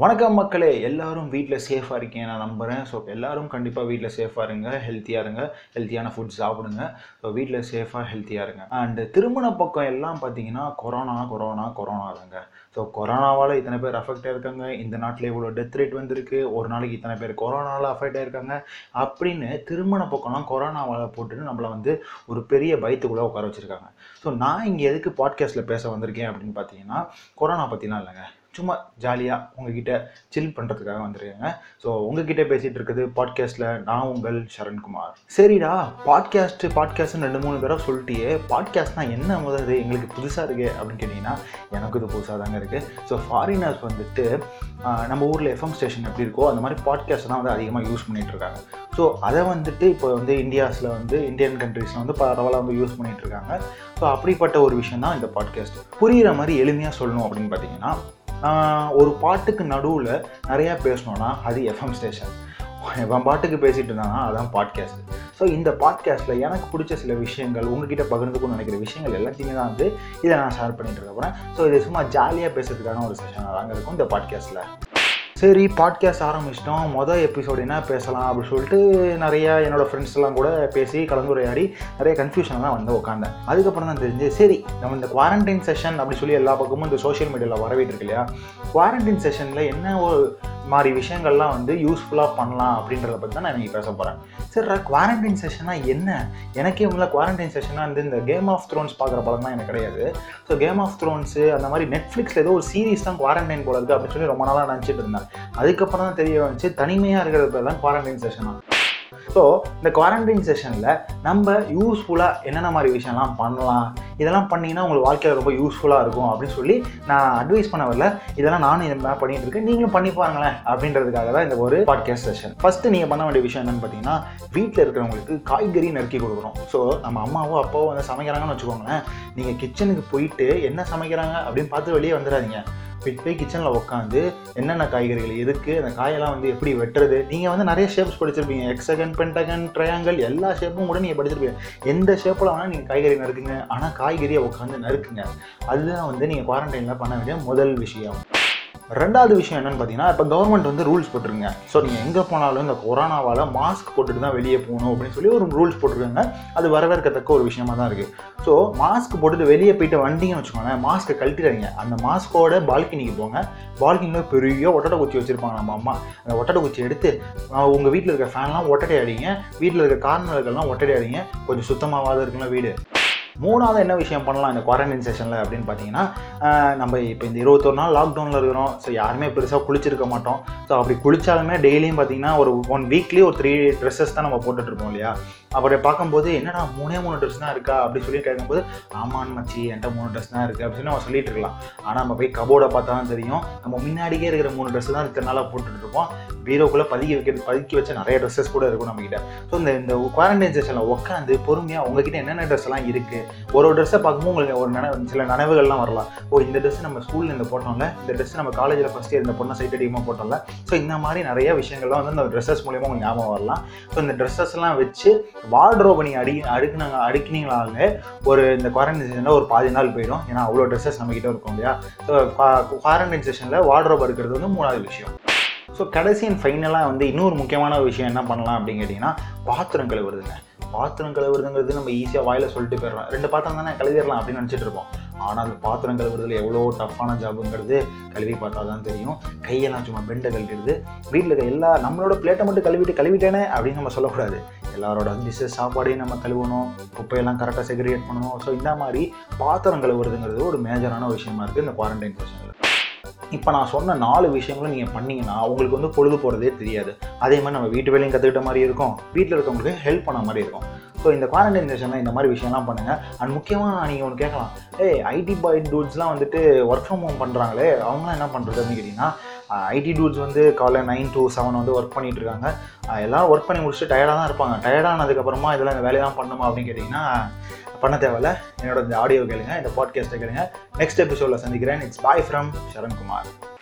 வணக்கம் மக்களே. எல்லாரும் வீட்டில் சேஃபாக இருக்கேன். நான் நம்புகிறேன் ஸோ எல்லாரும் கண்டிப்பாக வீட்டில் சேஃபாக இருங்க. ஹெல்த்தியாக இருங்க. ஹெல்த்தியான ஃபுட் சாப்பிடுங்க. ஸோ வீட்டில் சேஃபாக ஹெல்த்தியாக இருங்க. அண்டு திருமண பக்கம் எல்லாம் பார்த்தீங்கன்னா கொரோனா கொரோனா கொரோனா தாங்க. ஸோ கொரோனாவால் இத்தனை பேர் அஃபெக்ட் ஆயிருக்காங்க இந்த நாட்டில் இவ்வளோ டெத் ரேட் வந்திருக்கு. ஒரு நாளைக்கு இத்தனை பேர் கொரோனாவில் அஃபெக்ட் ஆயிருக்காங்க அப்படின்னு திருமண பக்கம்லாம் கொரோனாவால் போட்டுட்டு நம்மளை வந்து ஒரு பெரிய பயத்துக்குள்ளே உட்கார வச்சுருக்காங்க. ஸோ நான் இங்கே எதுக்கு பாட்காஸ்ட்டில் பேச வந்திருக்கேன் அப்படின்னு பார்த்தீங்கன்னா கொரோனா பற்றிலாம் இல்லைங்க. சும்மா ஜாலியாக உங்ககிட்ட சில் பண்ணுறதுக்காக வந்துருக்காங்க. ஸோ உங்ககிட்ட பேசிகிட்டு இருக்குது பாட்காஸ்ட்டில் நான் உங்கள் சரண்குமார். சரிடா பாட்காஸ்ட்டு பாட்காஸ்ட்னு ரெண்டு மூணு தடவை சொல்லிட்டியே பாட்காஸ்ட்னா என்ன முதல் எங்களுக்கு புதுசாக இருக்குது அப்படின்னு கேட்டிங்கன்னா எனக்கு இது புதுசாக தாங்க இருக்குது ஸோ ஃபாரினர்ஸ் வந்துட்டு நம்ம ஊரில் எஃப்எம் ஸ்டேஷன் எப்படி இருக்கோ அந்த மாதிரி பாட்காஸ்ட் தான் வந்து அதிகமாக யூஸ் பண்ணிகிட்ருக்காங்க இருக்காங்க. ஸோ அதை வந்துட்டு இப்போ வந்து இந்தியாஸில் வந்து இந்தியன் கண்ட்ரீஸில் வந்து பரவாயில்ல வந்து யூஸ் பண்ணிகிட்ருக்காங்க இருக்காங்க. ஸோ அப்படிப்பட்ட ஒரு விஷயம் தான் இந்த பாட்காஸ்ட் புரிகிற மாதிரி எளிமையாக சொல்லணும் அப்படின்னு பார்த்தீங்கன்னா ஒரு பாட்டுக்கு நடுவில் நிறையா பேசணுன்னா அது எஃப்எம் ஸ்டேஷன் எவன் பாட்டுக்கு பேசிகிட்டு இருந்தானா அதான் பாட்காஸ்ட் ஸோ இந்த பாட்காஸ்ட்டில் எனக்கு பிடிச்ச சில விஷயங்கள் உங்ககிட்ட பகிர்ந்துக்கணும்னு நினைக்கிற விஷயங்கள் எல்லாத்தையுமே தான் வந்து இதை நான் ஷேர் பண்ணிட்டு இருக்க போகிறேன் ஸோ இது சும்மா ஜாலியாக பேசுறதுக்கான ஒரு செஷன் தாங்க இருக்கும் இந்த பாட்காஸ்ட்டில் சரி பாட்காஸ்ட் ஆரம்பிச்சிட்டோம். மொதல் எபிசோடு என்ன பேசலாம் அப்படின்னு சொல்லிட்டு நிறைய என்னோடய ஃப்ரெண்ட்ஸ் எல்லாம் கூட பேசி கலந்துரையாடி நிறைய கன்ஃபியூஷன்லாம் வந்து உட்காந்தேன் அதுக்கப்புறம் தான் தெரிஞ்சு சரி நம்ம இந்த குவாரண்டைன் செஷன் அப்படி சொல்லி எல்லா பக்கமும் இந்த சோஷியல் மீடியாவில் வரவேற்று இருக்கு இல்லையா? குவாரண்டைன் செஷனில் என்ன ஒரு மாதிரி விஷயங்கள்லாம் வந்து யூஸ்ஃபுல்லாக பண்ணலாம் அப்படின்றத பற்றி தான் நான் இன்றைக்கி பேச போகிறேன் சரி குவாரண்டைன் செஷனாக என்ன? எனக்கே உள்ள குவாரண்டைன் செஷனாக வந்து இந்த கேம் ஆஃப் த்ரோன்ஸ் பார்க்குற படம் தான் எனக்கு கிடையாது. ஸோ கேம் ஆஃப் த்ரோன்ஸு அந்த மாதிரி நெட்ஃப்ளிக்ஸில் ஏதோ ஒரு சீரிஸ் தான் குவாரண்டைன் போல இருக்குது அப்படின்னு சொல்லி ரொம்ப நாளாக நினச்சிட்டு இருந்தேன். அதுக்கப்புறம் தான் தெரிய வந்துச்சு தனிமையாக இருக்கிறது பேர் தான் குவாரண்டைன் செஷனாக ஸோ இந்த குவாரண்டைன் செஷனில் நம்ம யூஸ்ஃபுல்லாக என்னென்ன மாதிரி விஷயம்லாம் பண்ணலாம்? இதெல்லாம் பண்ணிங்கன்னா உங்களுக்கு வாழ்க்கையில் ரொம்ப யூஸ்ஃபுல்லாக இருக்கும் அப்படின்னு சொல்லி நான் அட்வைஸ் பண்ண வரல. இதெல்லாம் நானும் இதை மாதிரி பண்ணிட்டு இருக்கேன். நீங்களும் பண்ணி பாருங்களேன் அப்படின்றதுக்காக தான் இந்த ஒரு பாட்காஸ்ட் செஷன் ஃபஸ்ட்டு நீங்கள் பண்ண வேண்டிய விஷயம் என்னன்னு பார்த்தீங்கன்னா வீட்டில் இருக்கிறவங்களுக்கு காய்கறி நறுக்கி கொடுக்குறோம் ஸோ நம்ம அம்மாவோ அப்பாவோ வந்து சமைக்கிறாங்கன்னு வச்சுக்கோங்களேன். நீங்கள் கிச்சனுக்கு போயிட்டு என்ன சமைக்கிறாங்க அப்படின்னு பார்த்து வெளியே வந்துடாதீங்க போய் கிச்சனில் உட்காந்து என்னென்ன காய்கறிகள் எதுக்கு அந்த காயெல்லாம் வந்து எப்படி வெட்டுறது? நீங்கள் வந்து நிறைய ஷேப்ஸ் படிச்சிருப்பீங்க. எக்ஸகன் பென்டகன் ட்ரையாங்கல் எல்லா ஷேப்பும் கூட நீங்கள் படிச்சிருப்பீங்க. எந்த ஷேப்பில் வேணால் நீங்கள் காய்கறி நறுக்குங்க. ஆனால் காய்கறியை உட்காந்து நறுக்குங்க. அதுதான் வந்து நீங்கள் குவாரண்டைனில் பண்ண வேண்டிய முதல் விஷயம். ரெண்டாவது விஷயம் என்னன்னு பார்த்தீங்கன்னா இப்போ கவர்மெண்ட் வந்து ரூல்ஸ் போட்டிருங்க ஸோ நீங்கள் எங்கே போனாலும் இந்த கொரோனாவால் மாஸ்க் போட்டுட்டு தான் வெளியே போகணும் அப்படின்னு சொல்லி ஒரு ரூல்ஸ் போட்டிருக்காங்க. அது வரவேற்கத்தக்க ஒரு விஷயமா தான் இருக்குது ஸோ மாஸ்க் போட்டுட்டு வெளியே போயிட்டு வந்தீங்கன்னு வச்சுக்கோங்களேன் மாஸ்க்கை கழட்டிடுறீங்க அந்த மாஸ்கோட பால்கனிக்கு போங்க. பால்கனியில் பெரிய ஒட்டடை குச்சி வச்சுருப்பாங்க நம்ம அம்மா. அந்த ஒட்டடை குச்சி எடுத்து உங்கள் வீட்டில் இருக்க ஃபேன்லாம் ஒட்டடை அடிங்க வீட்டில் இருக்க கார்னர்கள்லாம் ஒட்டடை அடிங்க கொஞ்சம் சுத்தமாகாத இருக்குல்ல வீடு. மூணாவது என்ன விஷயம் பண்ணலாம் இந்த குவாரண்டைன் செஷனில் அப்படின்னு பார்த்தீங்கன்னா நம்ம இப்போ இந்த இருபத்தொரு நாள் லாக்டவுனில் இருக்கிறோம். ஸோ யாருமே பெருசாக குளிச்சிருக்க மாட்டோம். ஸோ அப்படி குளிச்சாலுமே டெய்லியும் பார்த்தீங்கன்னா ஒரு ஒன் வீக்லி ஒரு த்ரீ ட்ரெஸ்ஸஸ் தான் நம்ம போட்டுட்டு இருப்போம் இல்லையா? அப்படி பார்க்கும்போது என்னடா மூணே மூணு ட்ரெஸ் தான் இருக்கா? அப்படின்னு சொல்லி கேட்கும்போது ஆமான் மச்சி என்கிட்ட மூணு ட்ரெஸ் தான் இருக்குது அப்படின்னு சொல்லி நம்ம சொல்லிட்டு இருக்கலாம். ஆனால் நம்ம போய் கபோர்டை பார்த்தா தான் தெரியும். நம்ம முன்னாடியே இருக்கிற மூணு ட்ரெஸ் தான் இத்தனை நாளாக போட்டுட்டு இருப்போம். பீரோக்குள்ளே பதுக்கி வைக்க பதுக்கி வச்ச நிறைய ட்ரெஸ்ஸஸ் கூட இருக்கும் நம்மகிட்ட. ஸோ இந்த இந்த குவாரண்டைன் செஷனில் உட்காந்து பொறுமையாக உங்ககிட்ட என்னென்ன ட்ரெஸ் எல்லாம் இருக்குது ஒரு ஒரு ட்ரெஸ்ஸை பார்க்கும்போது உங்களுக்கு ஒரு நினைவு சில நினைவுகள்லாம் வரலாம். ஓ இந்த ட்ரெஸ் நம்ம ஸ்கூலில் இந்த போட்டோம்ல இந்த ட்ரெஸ் நம்ம காலேஜில் ஃபஸ்ட் இயர் இந்த பொண்ணை சைட் அதிகமாக போட்டோம்ல. ஸோ இந்த மாதிரி நிறைய விஷயங்கள்லாம் வந்து அந்த ட்ரெஸ்ஸஸ் மூலியமாக உங்களுக்கு ஞாபகம் வரலாம். ஸோ இந்த ட்ரெஸ்ஸஸ்லாம் வச்சு வார்ட்ரோப் நீங்கள் அடி அடுக்குனாங்க அடுக்கினீங்களாங்க ஒரு இந்த குவாரண்டைன் செஷனில் ஒரு பாதி நாள் போயிடும். ஏன்னா அவ்வளோ ட்ரெஸ்ஸஸ் நம்மக்கிட்ட இருக்கும் இல்லையா? ஸோ குவாரண்டைன் செஷனில் வார்ட்ரோப் அடுக்கிறது வந்து மூணாவது விஷயம். ஸோ கடைசி அண்ட் ஃபைனலாக வந்து இன்னொரு முக்கியமான ஒரு விஷயம் என்ன பண்ணலாம் அப்படின்னு கேட்டிங்கன்னா பாத்திரம் கழுவுறதுங்க. பாத்திரம் கழுவுறதுங்கிறது நம்ம ஈஸியாக வாயில் சொல்லிட்டு போயிடலாம். ரெண்டு பாத்திரம் தானே கழுவிடலாம் அப்படின்னு நினச்சிட்டு இருப்போம். ஆனால் அந்த பாத்திரம் கழுவுறதுல எவ்வளோ டஃப்பான ஜாபுங்கிறது கழுவி பார்த்தா தான் தெரியும். கையெல்லாம் சும்மா பெண்டை கழுவிடுது வீட்டில் இருக்க எல்லா நம்மளோட பிளேட்டை மட்டும் கழுவிட்டு கழுவிட்டேனே அப்படின்னு நம்ம சொல்லக்கூடாது. எல்லாரோட டிஷ்ஷஸ் சாப்பாடையும் நம்ம கழுவணும். குப்பையெல்லாம் கரெக்டாக செக்ரிகேட் பண்ணணும். ஸோ இந்த மாதிரி பாத்திரம் கழுவுறதுங்கிறது ஒரு மேஜரான விஷயமா இருக்குது இந்த குவாரண்டைன் செஷனில் இப்போ நான் சொன்ன நாலு விஷயங்களும் நீங்கள் பண்ணிங்கன்னா உங்களுக்கு வந்து பொழுது போகிறதே தெரியாது. அதே மாதிரி நம்ம வீட்டு வேலையும் கற்றுக்கிட்ட மாதிரி இருக்கும். வீட்டில் இருக்கவங்களுக்கு ஹெல்ப் பண்ண மாதிரி இருக்கும். ஸோ இந்த குவாரண்டைன் செஷனில் இந்த மாதிரி விஷயம்லாம் பண்ணுங்கள் அண்ட் முக்கியமாக நீங்கள் ஒன்று கேட்கலாம். ஏய் ஐடி பாய் டூட்ஸ்லாம் வந்துட்டு ஒர்க் ஃப்ரம் ஹோம் பண்ணுறாங்களே அவங்களாம் என்ன பண்ணுறது அப்படின்னு கேட்டிங்கன்னா ஐடி டூட்ஸ் வந்து காலைல நைன் டு செவன் வந்து ஒர்க் பண்ணிகிட்டு இருக்காங்க. அஹ் ஒர்க் பண்ணி முடிச்சுட்டு டயர்டாக தான் இருப்பாங்க. டயர்டானதுக்கப்புறமா இதெல்லாம் இந்த வேலையெல்லாம் பண்ணுமா அப்படின்னு கேட்டிங்கன்னா பண்ண தேவையில்ல. என்னோட இந்த ஆடியோ கேளுங்க இந்த பாட்காஸ்ட்டை கேளுங்க. நெக்ஸ்ட் எபிசோடில் சந்திக்கிறேன். It's bye from Sarankumar.